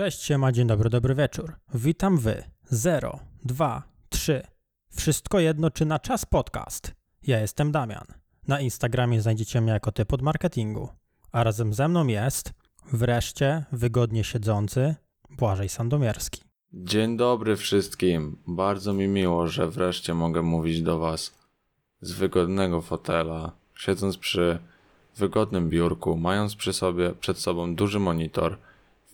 Cześć, siema, dzień dobry, dobry wieczór. Witam wy. 0, 2, 3. Wszystko jedno czy na czas podcast. Ja jestem Damian. Na Instagramie znajdziecie mnie jako typ od marketingu. A razem ze mną jest, wreszcie, wygodnie siedzący, Błażej Sandomierski. Dzień dobry wszystkim. Bardzo mi miło, że wreszcie mogę mówić do Was z wygodnego fotela, siedząc przy wygodnym biurku, mając przy sobie przed sobą duży monitor.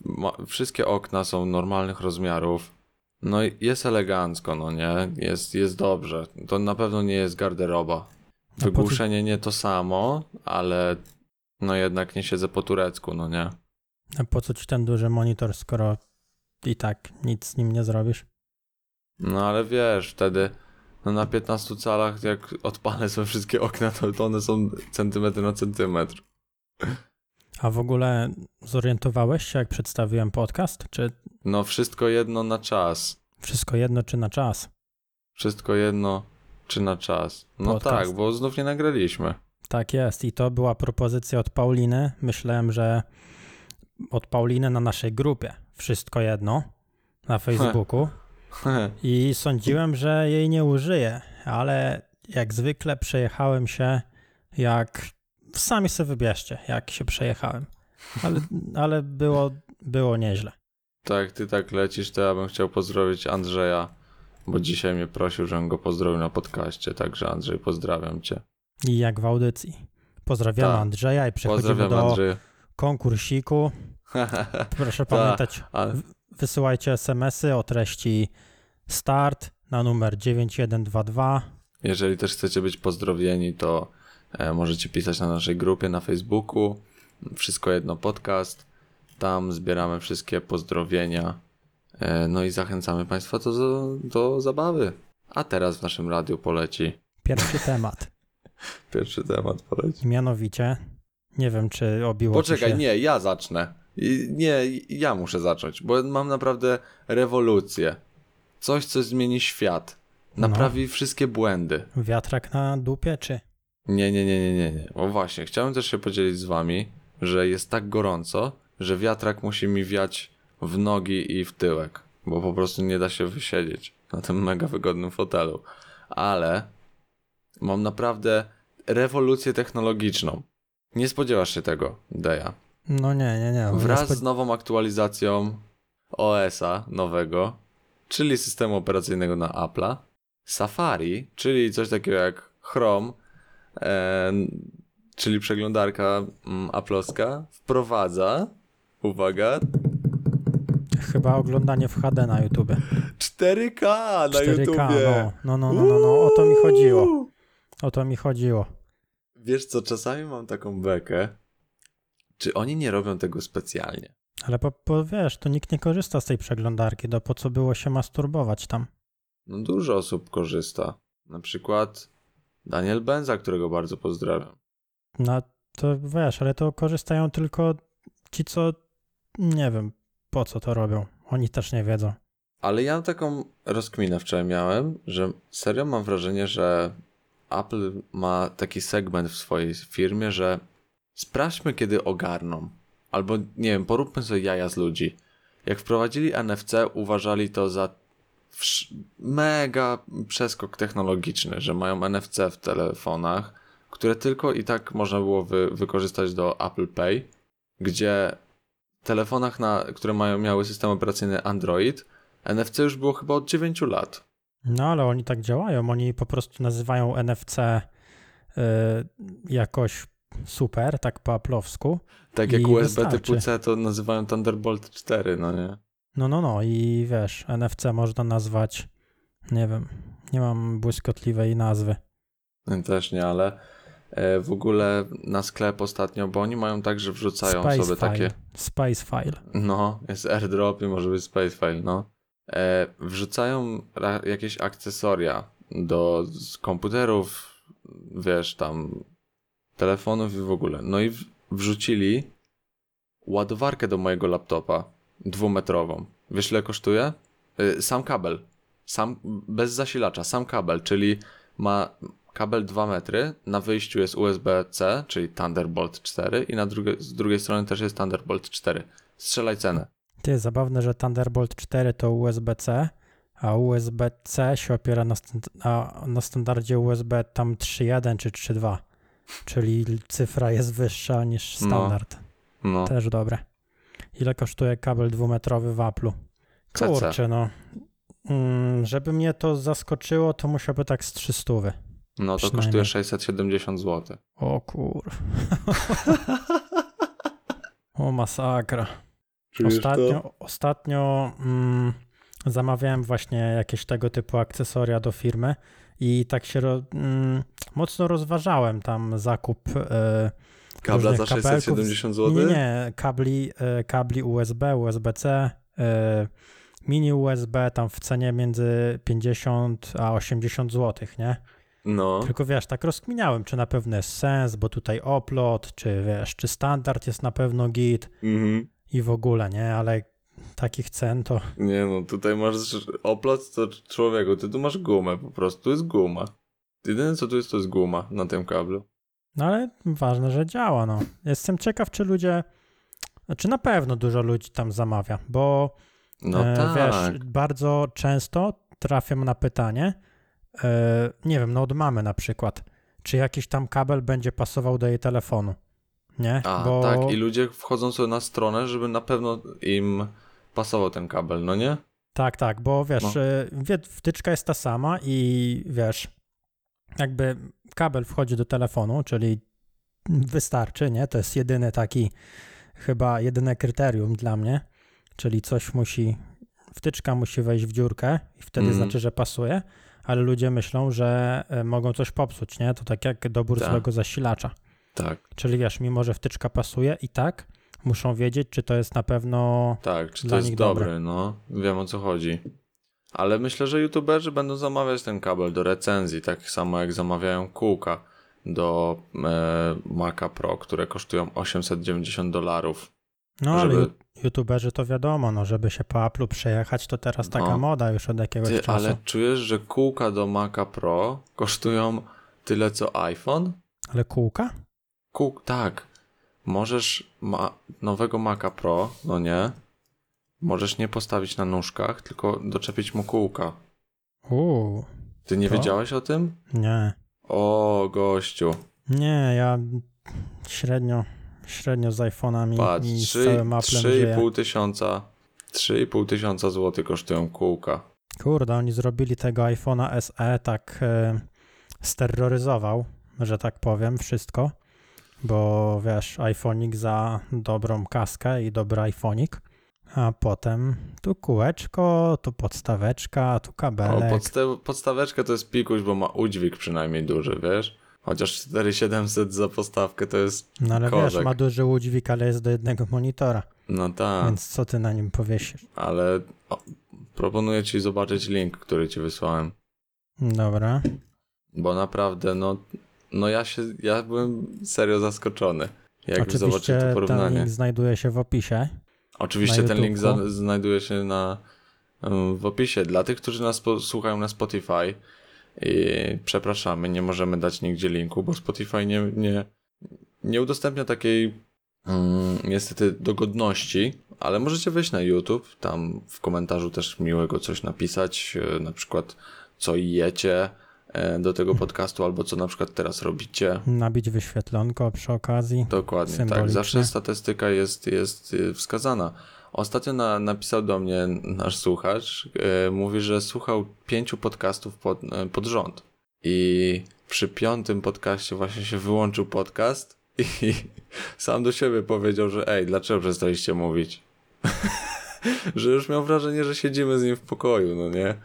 Ma, wszystkie okna są normalnych rozmiarów. No i jest elegancko, no nie? Jest, jest dobrze. To na pewno nie jest garderoba. Wygłuszenie nie to samo, ale no jednak nie siedzę po turecku, no nie? A po co ci ten duży monitor, skoro i tak nic z nim nie zrobisz? No ale wiesz, wtedy no na 15 calach jak odpalę sobie wszystkie okna, to, to one są centymetr na centymetr. A w ogóle zorientowałeś się, jak przedstawiłem podcast? Czy No wszystko jedno na czas. wszystko jedno, czy na czas? Wszystko jedno czy na czas. No Podcast. tak, bo znów nie nagraliśmy. Tak jest. I to była propozycja od Pauliny. Myślałem, że od Pauliny na naszej grupie. Wszystko jedno na Facebooku. I sądziłem, że jej nie użyję, ale jak zwykle przejechałem się jak. Sami sobie wybierzcie, jak się przejechałem. Ale, ale było, było nieźle. tak, ty tak lecisz, to ja bym chciał pozdrowić Andrzeja, bo dzisiaj mnie prosił, żebym go pozdrowił na podcaście, także Andrzej, pozdrawiam cię. I jak w audycji. Pozdrawiamy Tak. Andrzeja i przechodzimy do Andrzeja. konkursiku. Proszę pamiętać, A, wysyłajcie SMS-y o treści start na numer 9122. Jeżeli też chcecie być pozdrowieni, to możecie pisać na naszej grupie na Facebooku. Wszystko jedno podcast. Tam zbieramy wszystkie pozdrowienia. E, no i zachęcamy Państwa do, do zabawy. A teraz w naszym radiu poleci. Pierwszy temat. Pierwszy temat poleci. Mianowicie, nie wiem czy obiło Poczekaj, się... nie, ja zacznę. Nie, ja muszę zacząć, bo mam naprawdę rewolucję. Coś, co zmieni świat. No. Naprawi wszystkie błędy. Wiatrak na dupie, czy? Nie, nie, nie, nie, nie, nie. O właśnie, chciałem też się podzielić z wami, że jest tak gorąco, że wiatrak musi mi wiać w nogi i w tyłek, bo po prostu nie da się wysiedzieć na tym mega wygodnym fotelu. Ale mam naprawdę rewolucję technologiczną. Nie spodziewasz się tego, Deja. No nie, nie, nie. Wraz z nową aktualizacją OS-a nowego, czyli systemu operacyjnego na Apple'a, Safari, czyli coś takiego jak Chrome, e, czyli przeglądarka mm, Apple'owska, wprowadza, uwaga, Chyba oglądanie w HD na YouTubie. 4K na 4K, YouTubie. no, no, no, no, no, o to mi chodziło. O to mi chodziło. Wiesz co, czasami mam taką bekę, czy oni nie robią tego specjalnie? Ale po, po, wiesz, to nikt nie korzysta z tej przeglądarki, to po co było się masturbować tam? No dużo osób korzysta. Na przykład Daniel Benza, którego bardzo pozdrawiam. No to wiesz, ale to korzystają tylko ci, co nie wiem, po co to robią. Oni też nie wiedzą. Ale ja taką rozkminę wczoraj miałem, że serio mam wrażenie, że Apple ma taki segment w swojej firmie, że sprawdźmy kiedy ogarną. Albo nie wiem, poróbmy sobie jaja z ludzi. Jak wprowadzili NFC, uważali to za mega przeskok technologiczny, że mają NFC w telefonach, które tylko i tak można było wy- wykorzystać do Apple Pay, gdzie w telefonach, na, które mają, miały system operacyjny Android, NFC już było chyba od 9 lat. No ale oni tak działają. Oni po prostu nazywają NFC y, jakoś super, tak po aplowsku. Tak jak USB wystarczy. typu C to nazywają Thunderbolt 4, no nie? No, no, no i wiesz, NFC można nazwać, nie wiem, nie mam błyskotliwej nazwy. Też nie, ale e, w ogóle na sklep ostatnio, bo oni mają tak, że wrzucają Space sobie file. takie, Space file. no, jest airdrop i może być space file, no. E, wrzucają jakieś akcesoria do z komputerów, wiesz, tam telefonów i w ogóle. No i wrzucili ładowarkę do mojego laptopa dwumetrową. Wiesz ile kosztuje? Y, Sam kabel. Sam, bez zasilacza, sam kabel, czyli ma kabel 2 metry, na wyjściu jest USB-C, czyli Thunderbolt 4 i na drugie, z drugiej strony też jest Thunderbolt 4. Strzelaj cenę. Ty, zabawne, że Thunderbolt 4 to USB-C, a USB-C się opiera na, stand- a na standardzie USB tam 3.1 czy 3.2, czyli cyfra jest wyższa niż No. standard. No, Też dobre. Ile kosztuje kabel dwumetrowy w Apple'u? Kurczę, no. Mm, żeby mnie to zaskoczyło, to musiałby tak z 300. no to kosztuje 670 zł. O kur... o masakra. Ostatnio, ostatnio mm, zamawiałem właśnie jakieś tego typu akcesoria do firmy i tak się ro, mm, mocno rozważałem tam zakup e, Kabla za kabelków. 670 zł? Nie, nie, kabli, e, kabli USB, USB-C, e, mini USB tam w cenie między 50 a 80 zł, nie? No, Tylko wiesz, tak rozkminiałem, czy na pewno jest sens, bo tutaj oplot, czy wiesz, czy standard jest na pewno git mhm. i w ogóle, nie? Ale takich cen to Nie no, tutaj masz oplot, to człowieku, ty tu masz gumę po prostu, tu jest guma. Jedyne co tu jest, to jest guma na tym kablu. No ale ważne, że działa, no. Jestem ciekaw, czy ludzie, czy na pewno dużo ludzi tam zamawia, bo No e, tak, wiesz, bardzo często trafiam na pytanie, e, nie wiem, no od mamy na przykład, czy jakiś tam kabel będzie pasował do jej telefonu, nie? a bo tak i ludzie wchodzą sobie na stronę, żeby na pewno im pasował ten kabel, no nie? tak, tak, bo wiesz, No. e, wtyczka jest ta sama i wiesz, jakby kabel wchodzi do telefonu, czyli wystarczy, nie? To jest jedyny taki, chyba jedyne kryterium dla mnie, czyli coś musi, wtyczka musi wejść w dziurkę i wtedy Mhm. znaczy, że pasuje, ale ludzie myślą, że e, mogą coś popsuć, nie? To tak jak dobór Tak. złego zasilacza. Tak, Czyli wiesz, mimo że wtyczka pasuje i tak muszą wiedzieć, czy to jest na pewno tak, czy to Dla jest dobre. no, wiem o co chodzi. Ale myślę, że youtuberzy będą zamawiać ten kabel do recenzji, tak samo jak zamawiają kółka do e, Maca Pro, które kosztują 890 dolarów. No ale żeby- ju- youtuberzy to wiadomo, no żeby się po Apple'u przejechać, to teraz taka No. moda już od jakiegoś Ty, czasu. ale czujesz, że kółka do Maca Pro kosztują tyle co iPhone? Ale kółka? Kół, tak. Możesz ma nowego Maca Pro, no nie? Możesz nie postawić na nóżkach, tylko doczepić mu kółka. Uuu, Ty nie To? wiedziałeś o tym? nie. O, gościu. Nie, ja średnio, średnio z iPhone'ami Patrz, i z trzy- całym Apple'em żyję. 3,5 tysiąca 3,5 tysiąca złotych kosztują kółka. Kurde, oni zrobili tego iPhone'a SE tak steroryzował, że tak powiem, wszystko, bo wiesz, iPhonik za dobrą kaskę i dobry iPhonik, a potem tu kółeczko, tu podstaweczka, tu O, kabelek. podsta- podstaweczka to jest pikuś, bo ma udźwig przynajmniej duży, wiesz? Chociaż 4700 za postawkę to jest... no ale wiesz, kozak. ma duży udźwig, ale jest do jednego monitora, No tak. więc co ty na nim powiesisz? ale o, proponuję ci zobaczyć link, który ci wysłałem, Dobra. bo naprawdę, no, no ja się, ja byłem serio zaskoczony, jak Oczywiście to ten porównanie. link znajduje się w opisie. Oczywiście ten link za, znajduje się na, w opisie. Dla tych, którzy nas słuchają na Spotify, i przepraszamy, nie możemy dać nigdzie linku, bo Spotify nie, nie, nie udostępnia takiej mm, niestety dogodności, ale możecie wejść na YouTube, tam w komentarzu też miłego coś napisać, e, na przykład co jecie do tego podcastu, albo co na przykład teraz robicie. Nabić wyświetlonko przy okazji. Dokładnie, tak. Zawsze statystyka jest, jest y, wskazana. Ostatnio na, napisał do mnie nasz słuchacz, e, mówi, że słuchał pięciu podcastów pod, e, pod rząd. I przy piątym podcaście właśnie się wyłączył podcast i sam do siebie powiedział, że ej, dlaczego przestaliście mówić? że już miał wrażenie, że siedzimy z nim w pokoju, no nie?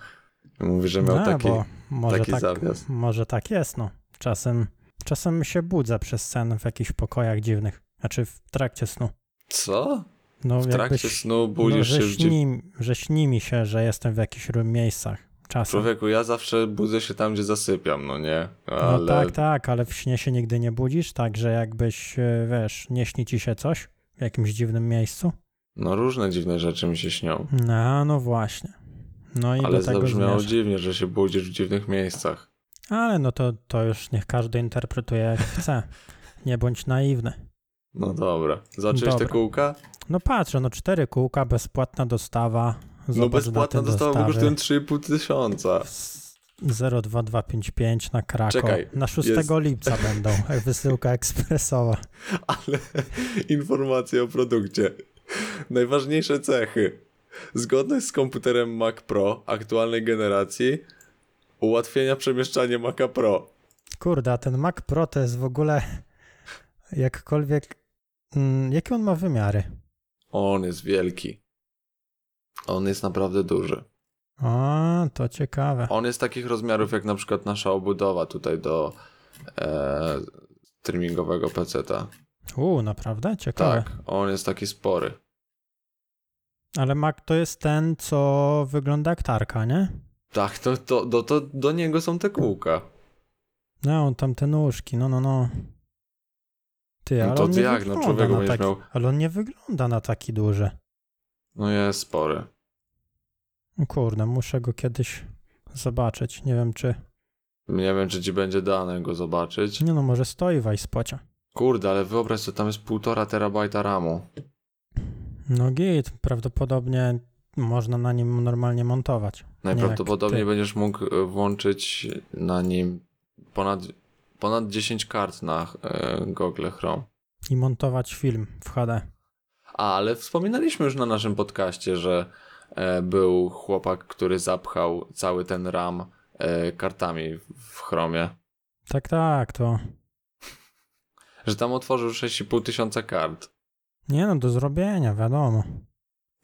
Mówi, że miał No, taki... może taki tak, zawias. Może tak jest, no. Czasem, czasem się budzę przez sen w jakichś pokojach dziwnych. Znaczy w trakcie snu. Co? No, W trakcie jakbyś, snu no, budzisz że, się śni, że śni mi się, że jestem w jakichś różnych miejscach. Czasem. Człowieku, ja zawsze budzę się tam, gdzie zasypiam, no nie? No Ale tak, tak, ale w śnie się nigdy nie budzisz, tak, że jakbyś, e, wiesz, nie śni ci się coś w jakimś dziwnym miejscu. no różne dziwne rzeczy mi się śnią. No, no właśnie. No i Ale zabrzmiało zmierza. dziwnie, że się budzisz w dziwnych miejscach. Ale no to, to już niech każdy interpretuje jak chce. Nie bądź naiwny. No dobra. Zacząłeś te kółka? No patrzę, no cztery kółka, bezpłatna dostawa. No bezpłatna dostawa dostawy. kosztuje 3,5 tysiąca. 02255 na Kraków. Czekaj, na 6 jest- lipca będą, wysyłka ekspresowa. Ale informacje o produkcie. Najważniejsze cechy. Zgodność z komputerem Mac Pro aktualnej generacji. Ułatwienia przemieszczania Maca Pro. Kurde, a ten Mac Pro to jest w ogóle jakkolwiek... Mm, jakie on ma wymiary? On jest wielki. On jest naprawdę duży. A, to ciekawe. On jest takich rozmiarów jak na przykład nasza obudowa tutaj do e, streamingowego PC-ta. U, naprawdę? Ciekawe. Tak, on jest taki spory. Ale Mac to jest ten, co wygląda jak tarka, nie? Tak, to, to, to, to do niego są te kółka. No, on tam te nóżki, no, no, no. Ty, No ale to on nie jak, no człowieku będziesz taki, miał... Ale on nie wygląda na taki duży. No jest spory. Kurde, muszę go kiedyś zobaczyć. Nie wiem, czy... Nie wiem, czy ci będzie dane go zobaczyć. Nie no, może stoi w iSpocie. Kurde, ale wyobraź sobie, tam jest półtora terabajta RAMu. No git, prawdopodobnie można na nim normalnie montować. Najprawdopodobniej będziesz mógł e, włączyć na nim ponad, ponad 10 kart na e, Google Chrome. I montować film w HD. A, ale wspominaliśmy już na naszym podcaście, że e, był chłopak, który zapchał cały ten RAM kartami w Chromie. Tak, tak, to... Że tam otworzył 6,5 tysiąca kart. Nie no, do zrobienia, wiadomo.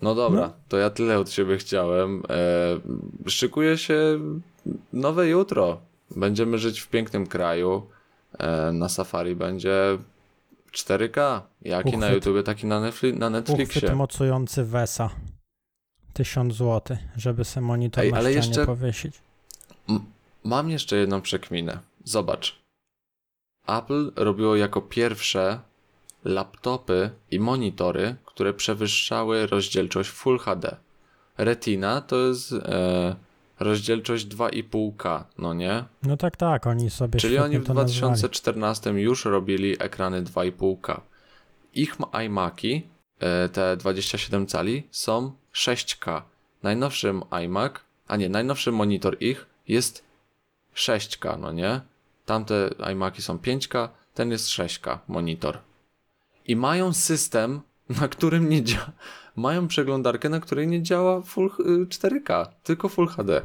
No dobra, No. to ja tyle od siebie chciałem. E, szykuje się nowe jutro. Będziemy żyć w pięknym kraju. E, na Safari będzie 4K. Jaki na Uchwyt. YouTubie, taki na, Netfli- na Netflixie. Uchwyt mocujący Wesa. 1000 zł, żeby se monitor Ej, na ale jeszcze- powiesić. Mam jeszcze jedną przekminę. Zobacz. Apple robiło jako pierwsze laptopy i monitory, które przewyższały rozdzielczość Full HD. Retina to jest e, rozdzielczość 2,5K, no nie? No tak, tak, oni sobie Czyli oni w to nazwali. 2014 już robili ekrany 2,5K. Ich ma- iMaki, e, te 27 cali, są 6K. Najnowszym iMac, a nie, najnowszy monitor ich jest 6K, no nie? Tamte iMaki są 5K, ten jest 6K monitor. I mają system, na którym nie działa. Mają przeglądarkę, na której nie działa full y, 4K, tylko Full HD.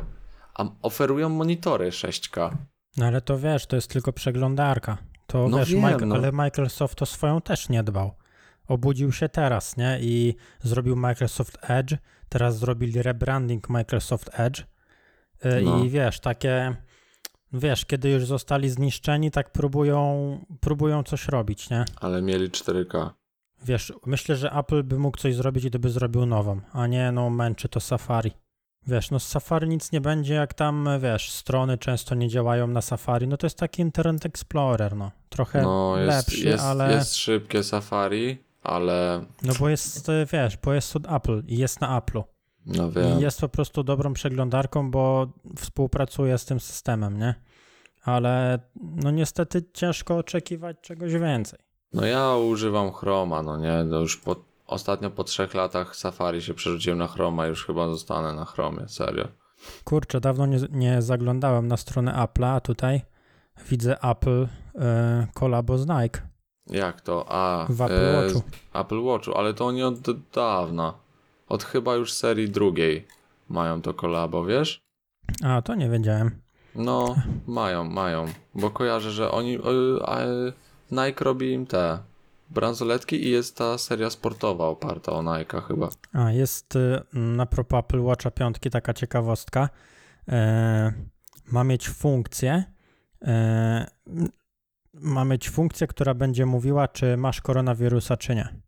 A oferują monitory 6K. No ale to wiesz, to jest tylko przeglądarka. To No wiesz, wiem, no. ale Microsoft to swoją też nie dbał. Obudził się teraz, nie? I zrobił Microsoft Edge, teraz zrobili rebranding Microsoft Edge. Y, No. I wiesz, takie, wiesz, kiedy już zostali zniszczeni, tak próbują, próbują coś robić, nie? Ale mieli 4K. Wiesz, myślę, że Apple by mógł coś zrobić, gdyby zrobił nową, a nie, no, męczy to Safari. Wiesz, no z Safari nic nie będzie, jak tam, wiesz, strony często nie działają na Safari, no to jest taki Internet Explorer, no. Trochę No, jest, lepszy, jest, ale... jest szybkie Safari, ale No bo jest, wiesz, bo jest od Apple i jest na Apple'u. No wiem. I jest po prostu dobrą przeglądarką, bo współpracuje z tym systemem, nie? Ale no niestety ciężko oczekiwać czegoś więcej. No ja używam Chroma, no nie, no już po, ostatnio po trzech latach Safari się przerzuciłem na Chroma, już chyba zostanę na Chromie, serio. Kurczę, dawno nie, nie zaglądałem na stronę Apple'a, a tutaj widzę Apple y, kolabo z Nike Jak to? A, w Apple e, Watchu. Apple Watchu, ale to oni od dawna, od chyba już serii drugiej mają to kolabo, wiesz? A, to nie wiedziałem. No, mają, mają, bo kojarzę, że oni, e, Nike robi im te bransoletki i jest ta seria sportowa oparta o Nike'a chyba. A, jest y, na propos Apple Watcha piątki taka ciekawostka. E, ma mieć funkcję, e, ma mieć funkcję, która będzie mówiła, czy masz koronawirusa, czy nie.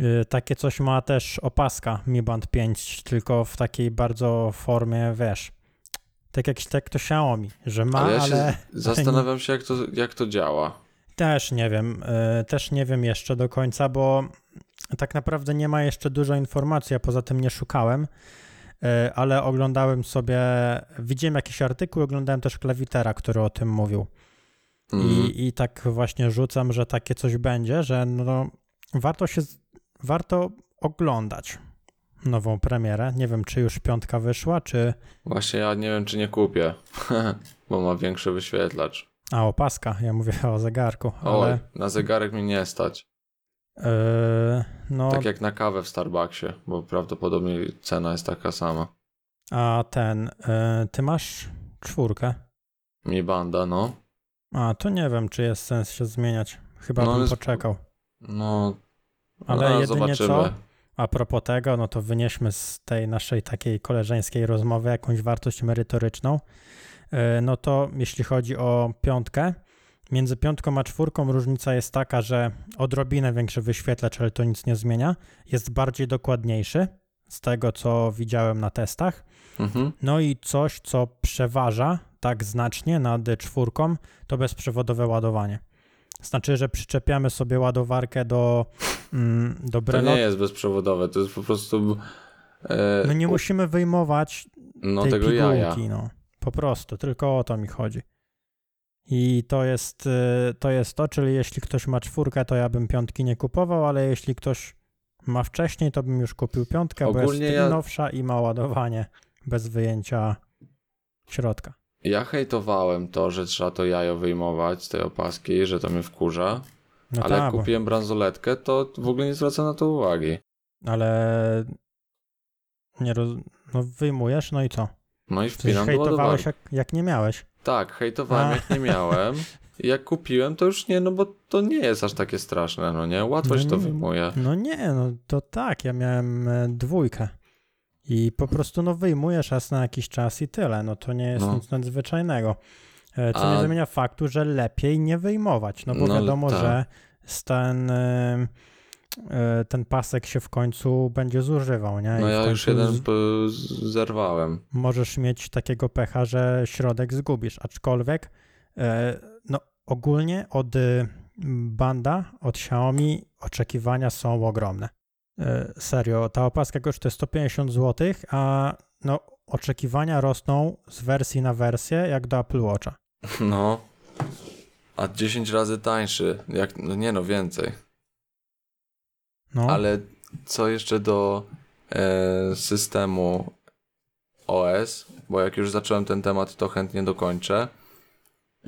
E, takie coś ma też opaska Mi Band 5, tylko w takiej bardzo formie, wiesz, tak jak, tak to Xiaomi, że ma, ale ale, ja się zastanawiam się, jak to, jak to działa. też nie wiem, e, też nie wiem jeszcze do końca, bo tak naprawdę nie ma jeszcze dużo informacji, a poza tym nie szukałem, e, ale oglądałem sobie, widziałem jakiś artykuł, oglądałem też Klawitera, który o tym mówił. Mhm. I, I tak właśnie rzucam, że takie coś będzie, że no, warto się, warto oglądać nową premierę. Nie wiem, czy już piątka wyszła, czy... Właśnie ja nie wiem, czy nie kupię, bo ma większy wyświetlacz. A, opaska, ja mówię o zegarku, ale... Oj, na zegarek mi nie stać. Yy, no, Tak jak na kawę w Starbucksie, bo prawdopodobnie cena jest taka sama. a ten, yy, ty masz czwórkę? Mi banda, no. A, to nie wiem, czy jest sens się zmieniać. Chyba No, bym jest- poczekał. No, Ale a, jedynie zobaczymy. co? A propos tego, no to wynieśmy z tej naszej takiej koleżeńskiej rozmowy jakąś wartość merytoryczną. Yy, No to jeśli chodzi o piątkę, między piątką a czwórką różnica jest taka, że odrobinę większy wyświetlacz, ale to nic nie zmienia. Jest bardziej dokładniejszy z tego, co widziałem na testach. Mhm. No i coś, co przeważa tak znacznie nad czwórką, to bezprzewodowe ładowanie. Znaczy, że przyczepiamy sobie ładowarkę do, mm, do To nie jest bezprzewodowe, to jest po prostu. E, My nie u- musimy wyjmować no tej tego jaja. pigułki, no. Po prostu, tylko o to mi chodzi. I to jest, y, to jest to, czyli jeśli ktoś ma czwórkę, to ja bym piątki nie kupował, ale jeśli ktoś ma wcześniej, to bym już kupił piątkę, bo Ogólnie jest ja- nowsza i ma ładowanie bez wyjęcia środka. Ja hejtowałem to, że trzeba to jajo wyjmować z tej opaski, że to mnie wkurza. No ale tak, jak bo- kupiłem bransoletkę, to w ogóle nie zwracam na to uwagi. ale nie roz... no wyjmujesz, no i co? No i wpinam do hejtowałeś jak, jak nie miałeś. Tak, hejtowałem A. jak nie miałem. I jak kupiłem, to już nie, no bo to nie jest aż takie straszne, no nie? Łatwo No się to wyjmuje. No nie, no to tak, ja miałem e, dwójkę. I po prostu no wyjmujesz raz na jakiś czas i tyle, no to nie jest No. nic nadzwyczajnego. E, Co A- nie zmienia faktu, że lepiej nie wyjmować, no bo No, wiadomo, tak. że ten, e, ten pasek się w końcu będzie zużywał, nie? I No ja już jeden z- zerwałem. możesz mieć takiego pecha, że środek zgubisz, aczkolwiek e, no ogólnie od banda, od Xiaomi oczekiwania są ogromne. E, Serio, ta opaska kosztuje 150 zł, a no oczekiwania rosną z wersji na wersję jak do Apple Watcha. No. A 10 razy tańszy. Jak, no nie no, więcej. No, Ale co jeszcze do e, systemu OS, bo jak już zacząłem ten temat, to chętnie dokończę,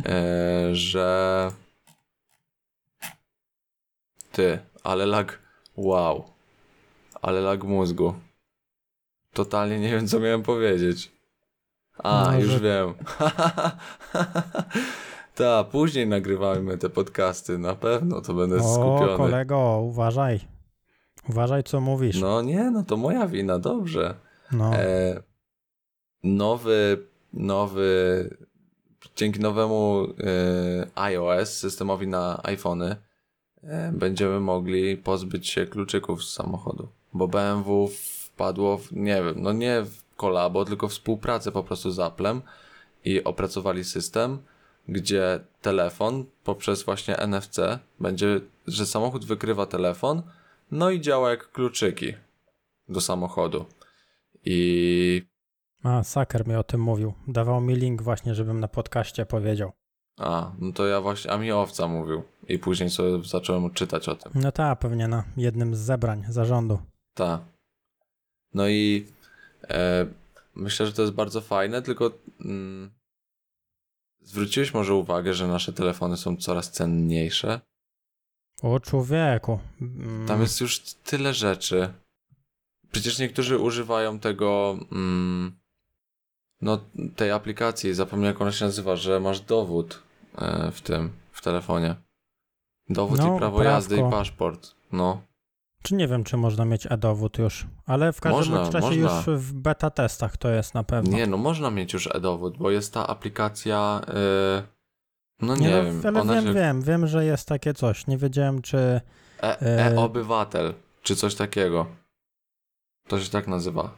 e, że ty, ale lag, wow, ale lag mózgu. Totalnie nie wiem, co miałem powiedzieć. A, już wiem. Ta, później nagrywajmy te podcasty, na pewno to będę o skupiony. kolego, uważaj. Uważaj, co mówisz. No nie, no to moja wina, dobrze. No, E, nowy, nowy, dzięki nowemu e, iOS, systemowi na iPhony, e, będziemy mogli pozbyć się kluczyków z samochodu. Bo BMW wpadło w, nie wiem, no nie w kolabo, tylko współpracę po prostu z Applem i opracowali system, gdzie telefon poprzez właśnie NFC będzie, że samochód wykrywa telefon, no i działa jak kluczyki do samochodu. I. a Saker mi o tym mówił. Dawał mi link właśnie, żebym na podcaście powiedział. A, no to ja właśnie. A mi owca mówił. I później sobie zacząłem czytać o tym. No ta, pewnie na jednym z zebrań zarządu. Ta. No i e, myślę, że to jest bardzo fajne, tylko mm, zwróciłeś może uwagę, że nasze telefony są coraz cenniejsze. O człowieku. Mm, Tam jest już tyle rzeczy. Przecież niektórzy używają tego. Mm, no, tej aplikacji, zapomniałem jak ona się nazywa, że masz dowód e, w tym, w telefonie. Dowód No, i prawo jazdy i prawko. paszport. No, Czy nie wiem, czy można mieć e-dowód już, ale w każdym Można, razie można. już w beta testach to jest na pewno. nie, no można mieć już e-dowód, bo jest ta aplikacja. E, no nie, no, wiem, ale wiem, się. wiem, wiem, że jest takie coś. Nie wiedziałem, czy. E, e- e-obywatel, czy coś takiego. To się tak nazywa.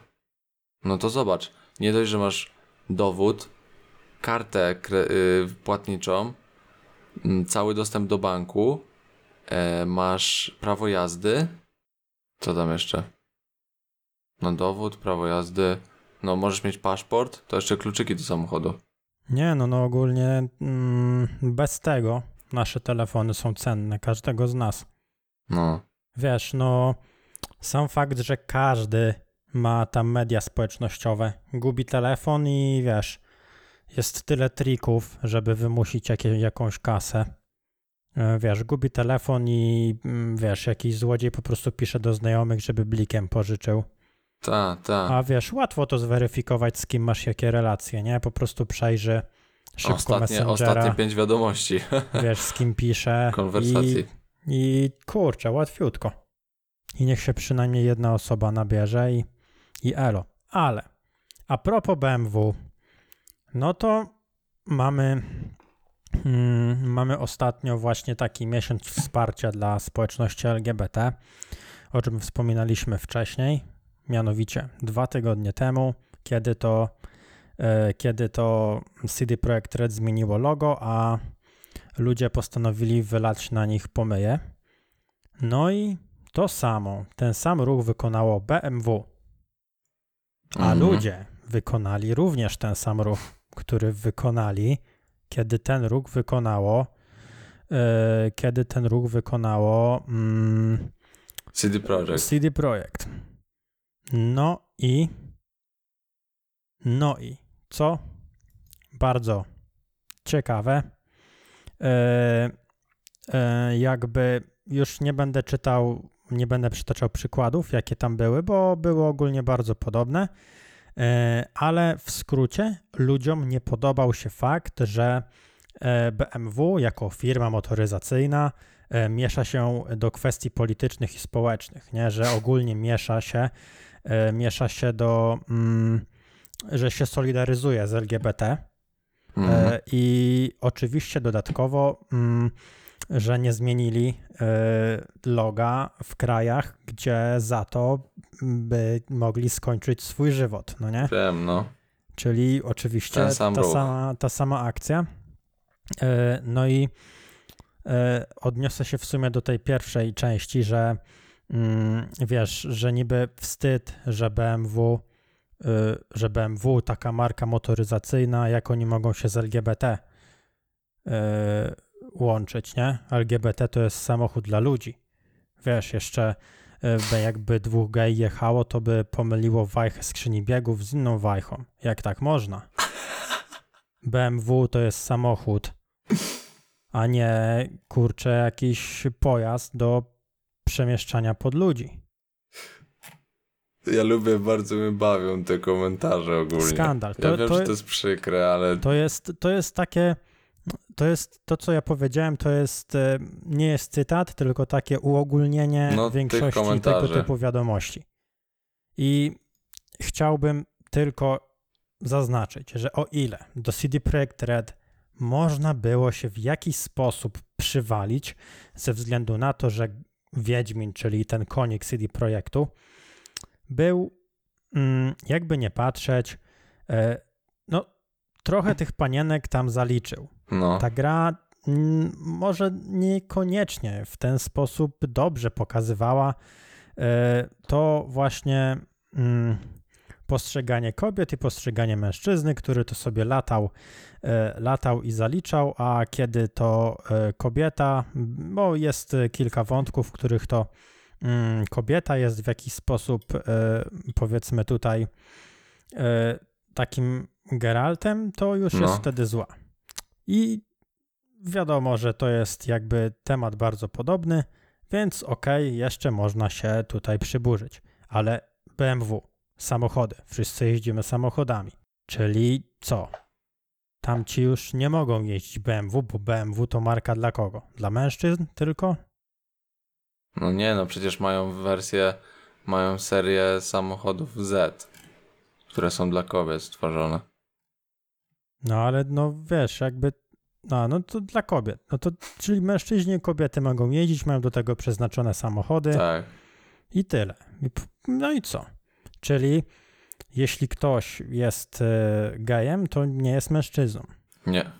No to zobacz, nie dość, że masz dowód, kartę kre- y, płatniczą, mm, cały dostęp do banku, e, masz prawo jazdy. Co tam jeszcze? No dowód, prawo jazdy. No możesz mieć paszport, to jeszcze kluczyki do samochodu. Nie, no, no ogólnie mm, bez tego nasze telefony są cenne, każdego z nas. No. wiesz, no sam fakt, że każdy ma tam media społecznościowe, gubi telefon i wiesz, jest tyle trików, żeby wymusić jakieś, jakąś kasę. E, wiesz, gubi telefon i mm, wiesz, jakiś złodziej po prostu pisze do znajomych, żeby blikiem pożyczył. Tak, tak. A wiesz, łatwo to zweryfikować, z kim masz jakie relacje, nie? Po prostu przejrzy szybko Ostatnie, Messengera, ostatnie pięć wiadomości wiesz, z kim pisze. konwersacji. I, I kurczę, łatwiutko. I niech się przynajmniej jedna osoba nabierze i, i elo. Ale a propos BMW, no to mamy, mamy ostatnio właśnie taki miesiąc wsparcia dla społeczności LGBT, o czym wspominaliśmy wcześniej, mianowicie dwa tygodnie temu, kiedy to, e, kiedy to CD Projekt Red zmieniło logo, a ludzie postanowili wylać na nich pomyje. No i to samo, ten sam ruch wykonało BMW, a Mhm. ludzie wykonali również ten sam ruch, który wykonali, kiedy ten ruch wykonało, e, kiedy ten ruch wykonało mm, CD Projekt. CD Projekt. No i no i co bardzo ciekawe, e, e, jakby już nie będę czytał, nie będę przytaczał przykładów, jakie tam były, bo były ogólnie bardzo podobne, ale w skrócie ludziom nie podobał się fakt, że e, BMW jako firma motoryzacyjna e, miesza się do kwestii politycznych i społecznych, nie? że ogólnie miesza się, e, miesza się do, mm, że się solidaryzuje z LGBT Mhm. e, i oczywiście dodatkowo, mm, że nie zmienili e, loga w krajach, gdzie za to by mogli skończyć swój żywot, no nie? Wiem, no. Czyli oczywiście ta, sama, ta sama akcja. E, No i e, odniosę się w sumie do tej pierwszej części, że mm, wiesz, że niby wstyd, że BMW, że BMW, taka marka motoryzacyjna, jak oni mogą się z LGBT łączyć, nie? LGBT to jest samochód dla ludzi. Wiesz, jeszcze by jakby dwóch gej jechało, to by pomyliło wajchę skrzyni biegów z inną wajchą. Jak tak można? BMW to jest samochód, a nie kurczę jakiś pojazd do przemieszczania pod ludzi. Ja lubię, bardzo mnie bawią te komentarze ogólnie. Skandal. Ja To, wiem, to, że to jest przykre, ale to, jest, to jest takie. To jest to, co ja powiedziałem, to jest e, nie jest cytat, tylko takie uogólnienie No, większości tego typu wiadomości. I chciałbym tylko zaznaczyć, że o ile do CD Projekt Red można było się w jakiś sposób przywalić ze względu na to, że Wiedźmin, czyli ten konik CD Projektu, był, mm, jakby nie patrzeć, e, no trochę tych panienek tam zaliczył. No. Ta gra może niekoniecznie w ten sposób dobrze pokazywała e, to właśnie mm, postrzeganie kobiet i postrzeganie mężczyzny, który to sobie latał, e, latał i zaliczał, a kiedy to e, kobieta, bo jest kilka wątków, w których to mm, kobieta jest w jakiś sposób, powiedzmy tutaj, takim Geraltem, to już No. jest wtedy zła. I wiadomo, że to jest jakby temat bardzo podobny, więc okej, jeszcze można się tutaj przyburzyć. Ale BMW, samochody, wszyscy jeździmy samochodami. Czyli co? Tamci już nie mogą jeździć BMW, bo BMW to marka dla kogo? Dla mężczyzn tylko? no nie, no przecież mają wersję, mają serię samochodów Z, które są dla kobiet stworzone. No ale no wiesz, jakby. No, no to dla kobiet. No to czyli mężczyźni i kobiety mogą jeździć, mają do tego przeznaczone samochody. Tak. I tyle. No i co? Czyli jeśli ktoś jest e, gejem, to nie jest mężczyzną. Nie.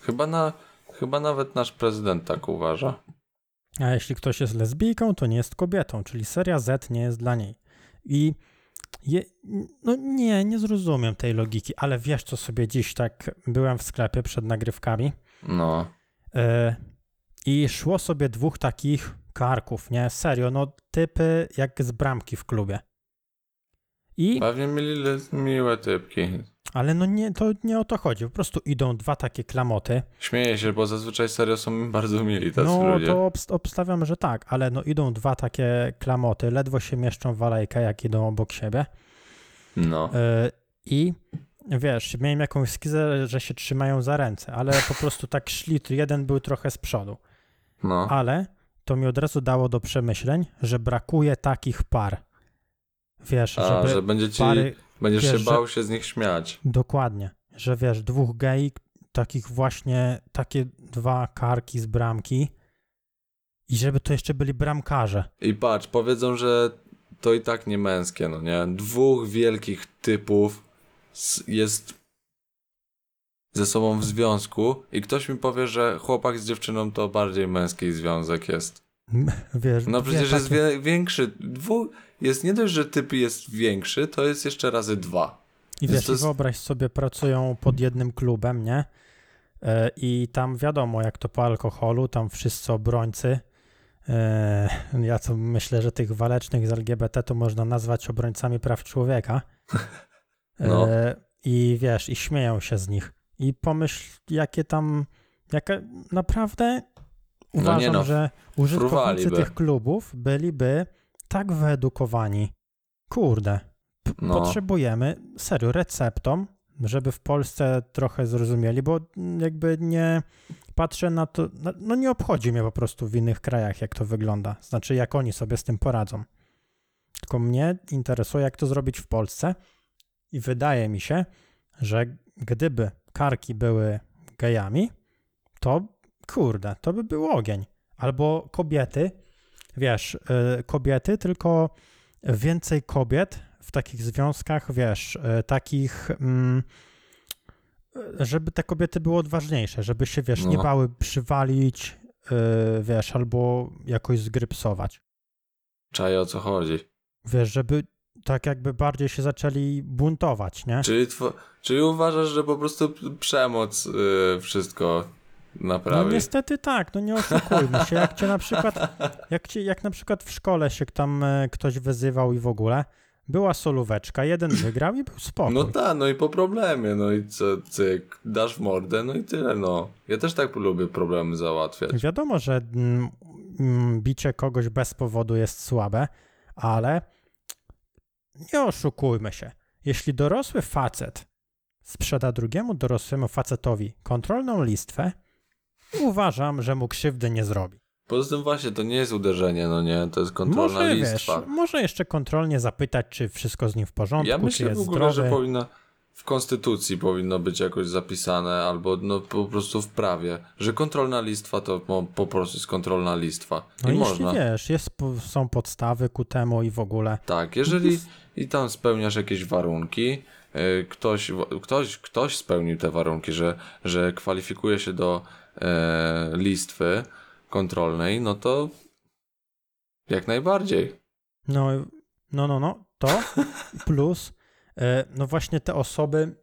Chyba, na, chyba nawet nasz prezydent tak uważa. A jeśli ktoś jest lesbijką, to nie jest kobietą, czyli seria Z nie jest dla niej. I je, no nie, nie zrozumiem tej logiki, ale wiesz co sobie dziś tak byłem w sklepie przed nagrywkami No. e, i szło sobie dwóch takich karków, nie? Serio, no typy jak z bramki w klubie. I, Pewnie mieli miłe typki. Ale no nie, to nie o to chodzi. Po prostu idą dwa takie klamoty. Śmieję się, bo zazwyczaj serio są bardzo mili tacy No ludzie. to obst- obstawiam, że tak, ale no idą dwa takie klamoty, ledwo się mieszczą w alejkę, jak idą obok siebie. No. Yy, I wiesz, miałem jakąś skizę, że się trzymają za ręce, ale po prostu tak szli, jeden był trochę z przodu. No. Ale to mi od razu dało do przemyśleń, że brakuje takich par. Wiesz, A, że będzie ci, pary, będziesz wiesz, się że- bał się z nich śmiać. dokładnie, że wiesz, dwóch gej, takich właśnie, takie dwa karki z bramki i żeby to jeszcze byli bramkarze. I patrz, powiedzą, że to i tak nie męskie, no nie? Dwóch wielkich typów jest ze sobą w związku i ktoś mi powie, że chłopak z dziewczyną to bardziej męski związek jest. Wiesz, No przecież jest takie- większy. Dwu, jest nie dość, że typ jest większy, to jest jeszcze razy dwa. I wiesz, jest- wyobraź sobie, pracują pod jednym klubem, nie? E, I tam wiadomo, jak to po alkoholu, tam wszyscy obrońcy. E, Ja to myślę, że tych walecznych z LGBT to można nazwać obrońcami praw człowieka. E, No. I wiesz, i śmieją się z nich. I pomyśl, jakie tam, jaka naprawdę No uważam, nie no, że użytkownicy tych klubów byliby tak wyedukowani. Kurde, P- No. potrzebujemy serio receptą, żeby w Polsce trochę zrozumieli, bo jakby nie patrzę na to, no, no nie obchodzi mnie po prostu w innych krajach, jak to wygląda, znaczy jak oni sobie z tym poradzą. Tylko mnie interesuje, jak to zrobić w Polsce i wydaje mi się, że gdyby karki były gejami, to kurde, to by był ogień. Albo kobiety, wiesz, y, kobiety, tylko więcej kobiet w takich związkach, wiesz, y, takich, mm, y, żeby te kobiety były odważniejsze, żeby się, wiesz, nie No. bały przywalić, wiesz, albo jakoś zgrypsować. Czaję o co chodzi. Wiesz, żeby tak jakby bardziej się zaczęli buntować, nie? Czyli, czyli uważasz, że po prostu przemoc y, wszystko No naprawi? niestety tak, no nie oszukujmy się. Jak cię na przykład, jak, cię, jak na przykład w szkole się tam e, ktoś wyzywał i w ogóle, była solóweczka, jeden wygrał i był spokój. No tak, no i po problemie, no i co, cyk, dasz w mordę, no i tyle, no. Ja też tak lubię problemy załatwiać. Wiadomo, że mm, mm, bicie kogoś bez powodu jest słabe, ale nie oszukujmy się. Jeśli dorosły facet sprzeda drugiemu dorosłemu facetowi kontrolną listwę, uważam, że mu krzywdy nie zrobi. Poza tym właśnie, to nie jest uderzenie, no nie, to jest kontrolna Może, listwa. wiesz, może jeszcze kontrolnie zapytać, czy wszystko z nim w porządku, Ja czy myślę jest w ogóle, zdrowy. że powinno w konstytucji powinno być jakoś zapisane, albo no po prostu w prawie, że kontrolna listwa to po, po prostu jest kontrolna listwa. No I jeśli można. wiesz, jest, są podstawy ku temu i w ogóle. Tak, jeżeli i tam spełniasz jakieś warunki, y, ktoś, ktoś, ktoś spełnił te warunki, że, że kwalifikuje się do listwy kontrolnej, no to jak najbardziej. No, no, no, no, to plus, e, no właśnie te osoby,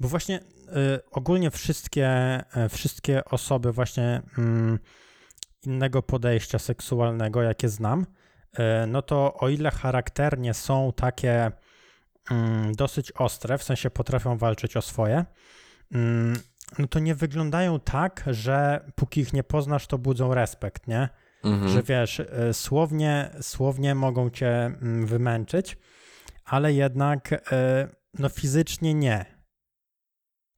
bo właśnie e, ogólnie wszystkie, e, wszystkie osoby właśnie mm, innego podejścia seksualnego, jakie znam, e, no to o ile charakternie są takie mm, dosyć ostre, w sensie potrafią walczyć o swoje, mm, no to nie wyglądają tak, że póki ich nie poznasz, to budzą respekt, nie? Mhm. że wiesz, y, słownie, słownie mogą cię mm, wymęczyć, ale jednak y, no fizycznie nie.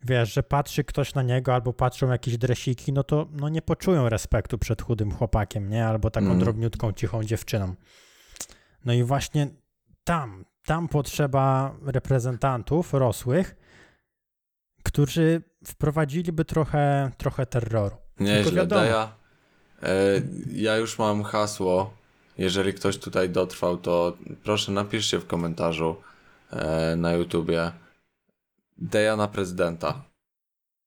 Wiesz, że patrzy ktoś na niego albo patrzą jakieś dresiki, no to no nie poczują respektu przed chudym chłopakiem, nie? Albo taką Mhm. drobniutką, cichą dziewczyną. No i właśnie tam, tam potrzeba reprezentantów rosłych, którzy wprowadziliby trochę, trochę terroru. Nieźle. Daja. E, ja już mam hasło. Jeżeli ktoś tutaj dotrwał, to proszę napiszcie w komentarzu e, na YouTubie Deja na prezydenta.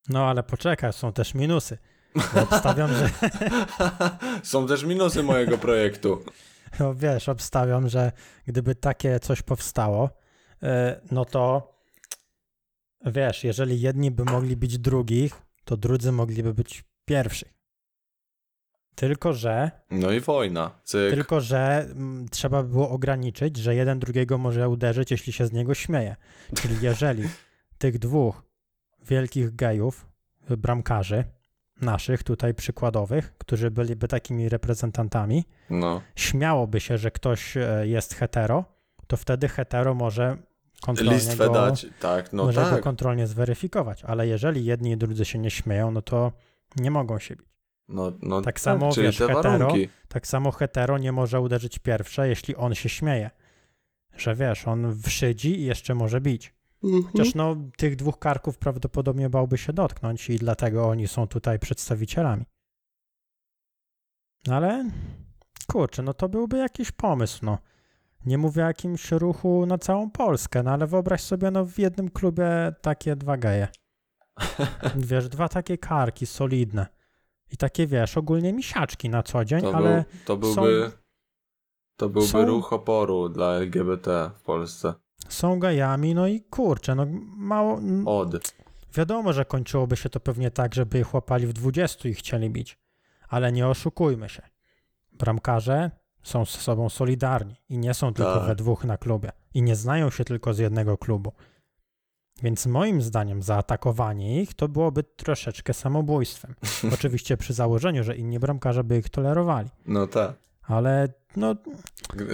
No ale poczekaj, są też minusy. Obstawiam, że Są też minusy mojego projektu. no wiesz, obstawiam, że gdyby takie coś powstało, e, no to wiesz, jeżeli jedni by mogli być drugich, to drudzy mogliby być pierwszych. Tylko, że No i wojna. Cyk. Tylko, że mm, trzeba było ograniczyć, że jeden drugiego może uderzyć, jeśli się z niego śmieje. Czyli jeżeli tych dwóch wielkich gejów, bramkarzy, naszych tutaj przykładowych, którzy byliby takimi reprezentantami, No. śmiałoby się, że ktoś e, jest hetero, to wtedy hetero może kontrolnie Listwę go, dać. Tak, no może go tak. kontrolnie zweryfikować. Ale jeżeli jedni i drudzy się nie śmieją, no to nie mogą się bić. No, no Tak samo, czyli wiesz, te hetero- warunki. Tak samo hetero nie może uderzyć pierwsze, jeśli on się śmieje. Że wiesz, on wszydzi i jeszcze może bić. Chociaż no, tych dwóch karków prawdopodobnie bałby się dotknąć i dlatego oni są tutaj przedstawicielami. No Ale kurczę, no to byłby jakiś pomysł, no. Nie mówię o jakimś ruchu na całą Polskę, no ale wyobraź sobie, no w jednym klubie takie dwa geje. Wiesz, dwa takie karki solidne. I takie, wiesz, ogólnie misiaczki na co dzień, To, ale był, to byłby, to byłby są- ruch oporu dla LGBT w Polsce. są gejami, no i kurczę, no mało... Od. Wiadomo, że kończyłoby się to pewnie tak, żeby ich łapali w 20 i chcieli bić. Ale nie oszukujmy się. Bramkarze są z sobą solidarni i nie są tylko Tak. we dwóch na klubie. I nie znają się tylko z jednego klubu. Więc moim zdaniem zaatakowanie ich to byłoby troszeczkę samobójstwem. Oczywiście przy założeniu, że inni bramkarze by ich tolerowali. No tak. Ale no,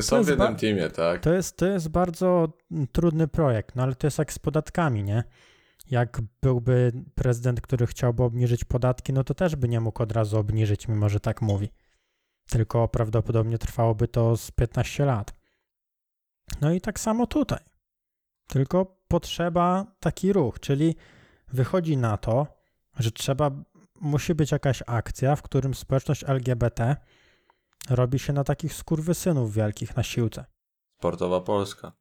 Są w jednym teamie, tak? to jest, to jest bardzo trudny projekt, no ale to jest jak z podatkami, nie? Jak byłby prezydent, który chciałby obniżyć podatki, no to też by nie mógł od razu obniżyć, mimo że tak mówi. Tylko prawdopodobnie trwałoby to z 15 lat. No i tak samo tutaj. Tylko potrzeba taki ruch, czyli wychodzi na to, że trzeba, musi być jakaś akcja, w którym społeczność LGBT robi się na takich skurwysynów wielkich na siłce. Sportowa Polska.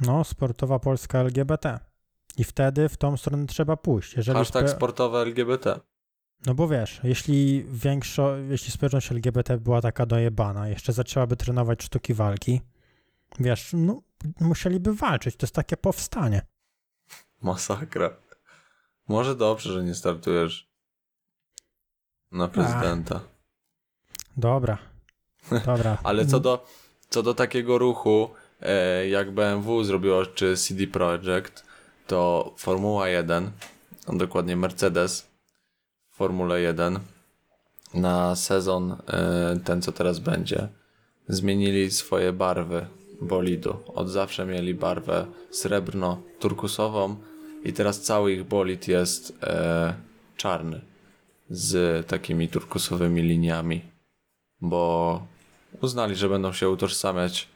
No, sportowa Polska LGBT. I wtedy w tą stronę trzeba pójść. Jeżeli Hashtag spe- sportowe LGBT. No bo wiesz, jeśli większo, jeśli społeczność LGBT była taka dojebana, jeszcze zaczęłaby trenować sztuki walki, wiesz, no musieliby walczyć. To jest takie powstanie. Masakra. Może dobrze, że nie startujesz na prezydenta. Dobra. Dobra. Ale co do, co do takiego ruchu, e, jak BMW zrobiło, czy CD Projekt, to Formuła 1, a dokładnie Mercedes Formule 1 na sezon e, ten, co teraz będzie, zmienili swoje barwy bolidu. Od zawsze mieli barwę srebrno-turkusową i teraz cały ich bolid jest e, czarny z takimi turkusowymi liniami, bo uznali, że będą się utożsamiać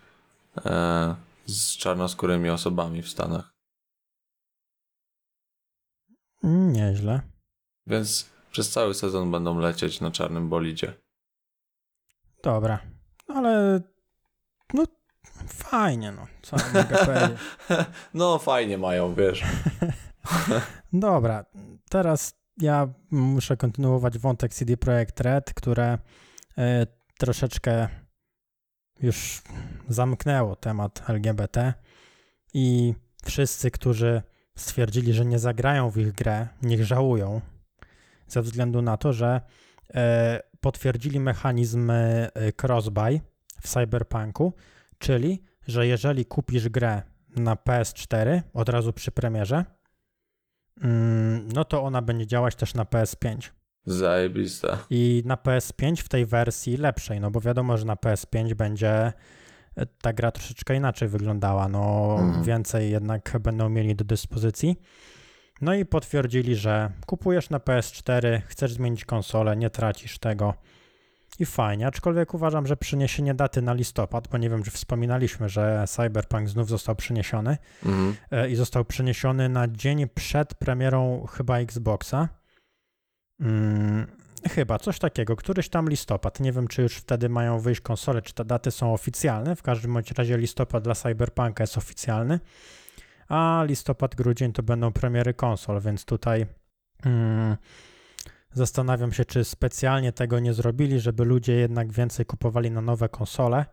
e, z czarnoskórymi osobami w Stanach. Mm, Nieźle. Więc przez cały sezon będą lecieć na czarnym bolidzie. Dobra. Ale no fajnie, no. Co mogę? No fajnie mają, wiesz. Dobra, teraz ja muszę kontynuować wątek CD Projekt Red, które e, troszeczkę już zamknęło temat LGBT i wszyscy, którzy stwierdzili, że nie zagrają w ich grę, niech żałują ze względu na to, że e, potwierdzili mechanizm e, crossbuy w Cyberpunku, czyli, że jeżeli kupisz grę na PS4 od razu przy premierze, mm, no to ona będzie działać też na PS5. Zajebiste. I na PS5 w tej wersji lepszej, no bo wiadomo, że na PS5 będzie e, ta gra troszeczkę inaczej wyglądała, no Mhm. więcej jednak będą mieli do dyspozycji. No i potwierdzili, że kupujesz na PS4, chcesz zmienić konsolę, nie tracisz tego i fajnie, aczkolwiek uważam, że przeniesienie daty na listopad, bo nie wiem, czy wspominaliśmy, że Cyberpunk znów został przeniesiony Mhm. e, i został przeniesiony na dzień przed premierą chyba Xboxa. Mm, chyba coś takiego, któryś tam listopad. Nie wiem, czy już wtedy mają wyjść konsole, czy te daty są oficjalne. W każdym bądź razie listopad dla Cyberpunka jest oficjalny, a listopad, grudzień to będą premiery konsol, więc tutaj mm, zastanawiam się, czy specjalnie tego nie zrobili, żeby ludzie jednak więcej kupowali na nowe konsole.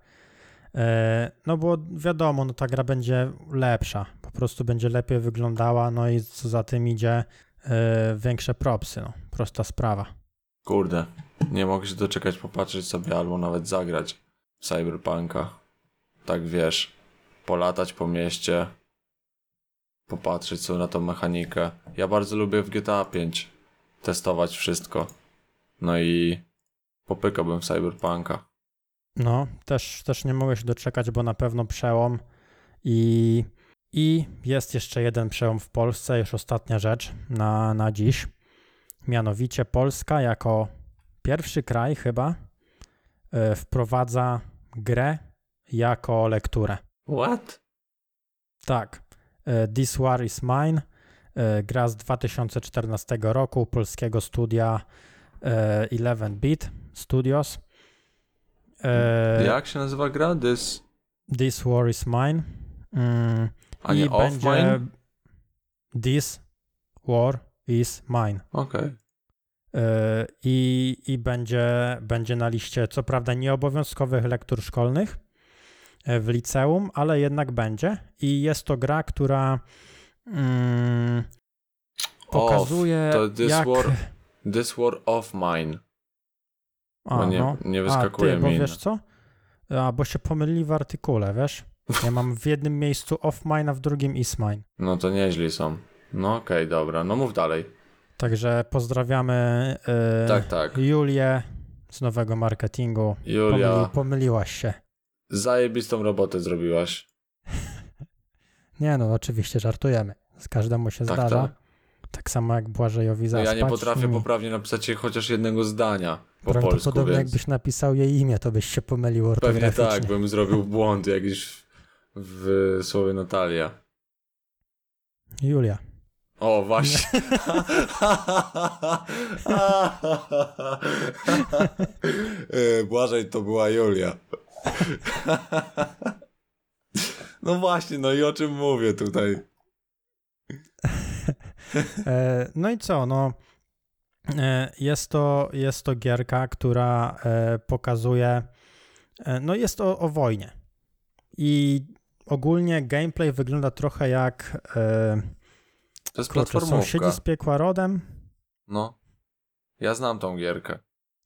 E, No bo wiadomo, no ta gra będzie lepsza, po prostu będzie lepiej wyglądała, no i co za tym idzie, e, większe propsy, no, prosta sprawa. Kurde, nie mogę się doczekać popatrzeć sobie albo nawet zagrać w Cyberpunka. Tak wiesz, polatać po mieście, popatrzeć sobie na tą mechanikę. Ja bardzo lubię w GTA 5 testować wszystko. No i popykałbym Cyberpunka. No, też, też nie mogę się doczekać, bo na pewno przełom i, i jest jeszcze jeden przełom w Polsce, już ostatnia rzecz na, na dziś. Mianowicie Polska jako pierwszy kraj chyba y, wprowadza grę jako lekturę. What? Tak. Y, This War is Mine. y, Gra z 2014 roku polskiego studia y, 11-bit Studios. Y, Jak się nazywa gra? This... This War is Mine. Mm, A nie I Off będzie Mine? This War is Mine. Okej. Y, I, i będzie, będzie na liście, co prawda, nieobowiązkowych lektur szkolnych w liceum, ale jednak będzie. I jest to gra, która mm, pokazuje, to This jak... War- This War of Mine. A, Bo nie, no. nie A, wyskakuje ty, bo mi. wiesz co? A, bo się pomylili w artykule, wiesz? Ja mam w jednym miejscu off mine, a w drugim is mine. No to nieźli są. No okej, dobra. No mów dalej. Także pozdrawiamy y, Tak, tak. Julię z nowego marketingu. Julia, Pomyli, pomyliłaś się. Zajebistą robotę zrobiłaś. Nie no, oczywiście żartujemy. Z każdemu się Tak, zdarza. Tak. tak. samo jak Błażejowi No zaspać. ja nie potrafię mi. poprawnie napisać chociaż jednego zdania po polsku, Prawdopodobnie więc jakbyś napisał jej imię, to byś się pomylił pewnie ortograficznie. tak, bym zrobił błąd jakiś w, w słowie Natalia. Julia. O, właśnie. E, Błażej to była Julia. No właśnie, no i o czym mówię tutaj? E, no i co, no e, jest to, jest to gierka, która e, pokazuje, no jest o, o wojnie i ogólnie gameplay wygląda trochę jak To jest kurczę, sąsiedzi z piekła rodem. No. Ja znam tą gierkę.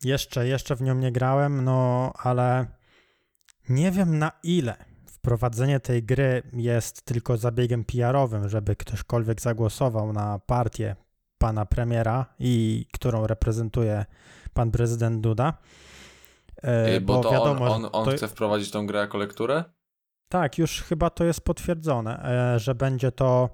Jeszcze, jeszcze w nią nie grałem, no ale nie wiem na ile wprowadzenie tej gry jest tylko zabiegiem PR-owym, żeby ktośkolwiek zagłosował na partię pana premiera i którą reprezentuje pan prezydent Duda. Ej, bo, to wiadomo, on, on, on to- chce wprowadzić tą grę jako lekturę? Tak, już chyba to jest potwierdzone, e, że będzie to,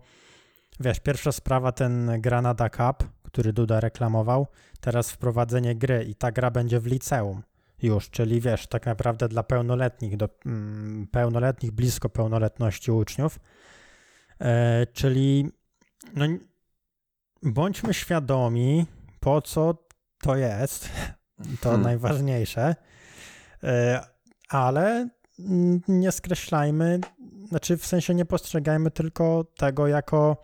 wiesz, pierwsza sprawa ten Granada Cup, który Duda reklamował, teraz wprowadzenie gry i ta gra będzie w liceum już, czyli wiesz, tak naprawdę dla pełnoletnich, do mm, pełnoletnich, blisko pełnoletności uczniów, e, czyli no, bądźmy świadomi, po co to jest, to Hmm. najważniejsze, e, ale nie skreślajmy, znaczy w sensie nie postrzegajmy tylko tego jako,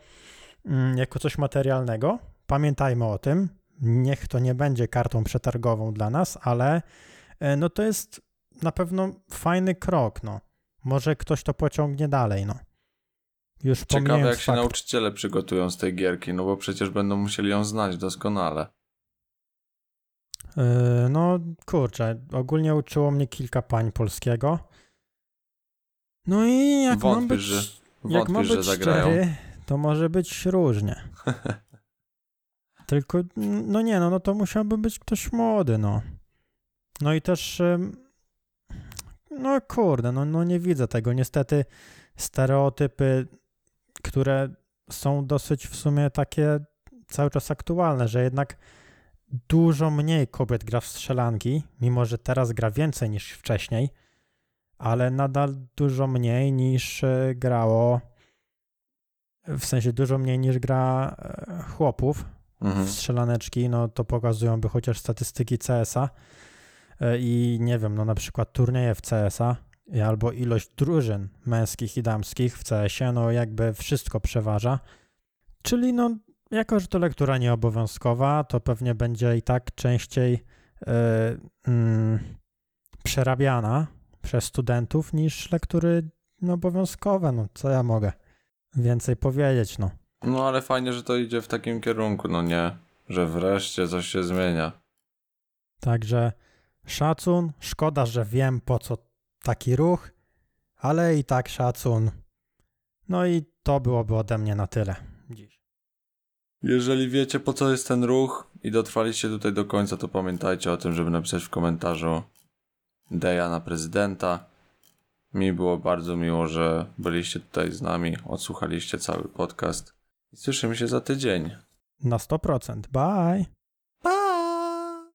mm, jako coś materialnego. Pamiętajmy o tym. Niech to nie będzie kartą przetargową dla nas, ale no to jest na pewno fajny krok. No. Może ktoś to pociągnie dalej. No. Już Ciekawe jak się fakt, nauczyciele przygotują z tej gierki, no bo przecież będą musieli ją znać doskonale. e, No kurczę, ogólnie uczyło mnie kilka pań polskiego. No i jak mam Wątpisz, być, że, jak mam wątpisz, że być zagrają. szczery, to może być różnie. Tylko, no nie, no, no to musiałby być ktoś młody, no. No i też, no kurde, no, no nie widzę tego. Niestety stereotypy, które są dosyć w sumie takie cały czas aktualne, że jednak dużo mniej kobiet gra w strzelanki, mimo że teraz gra więcej niż wcześniej, ale nadal dużo mniej niż e, grało, w sensie dużo mniej niż gra e, chłopów Mhm. w strzelaneczki, no to pokazują by chociaż statystyki CS-a i nie wiem, no na przykład turnieje w CS-a albo ilość drużyn męskich i damskich w CS-ie, no jakby wszystko przeważa. Czyli no, jako że to lektura nieobowiązkowa, to pewnie będzie i tak częściej e, mm, przerabiana przez studentów niż lektury obowiązkowe, no co ja mogę więcej powiedzieć, no. No ale fajnie, że to idzie w takim kierunku, no nie? Że wreszcie coś się zmienia. Także szacun, szkoda, że wiem po co taki ruch, ale i tak szacun. No i to byłoby ode mnie na tyle dziś. Jeżeli wiecie po co jest ten ruch i dotrwaliście tutaj do końca, to pamiętajcie o tym, żeby napisać w komentarzu Deja na prezydenta. Mi było bardzo miło, że byliście tutaj z nami, odsłuchaliście cały podcast i słyszymy się za tydzień. Na 100%. Bye!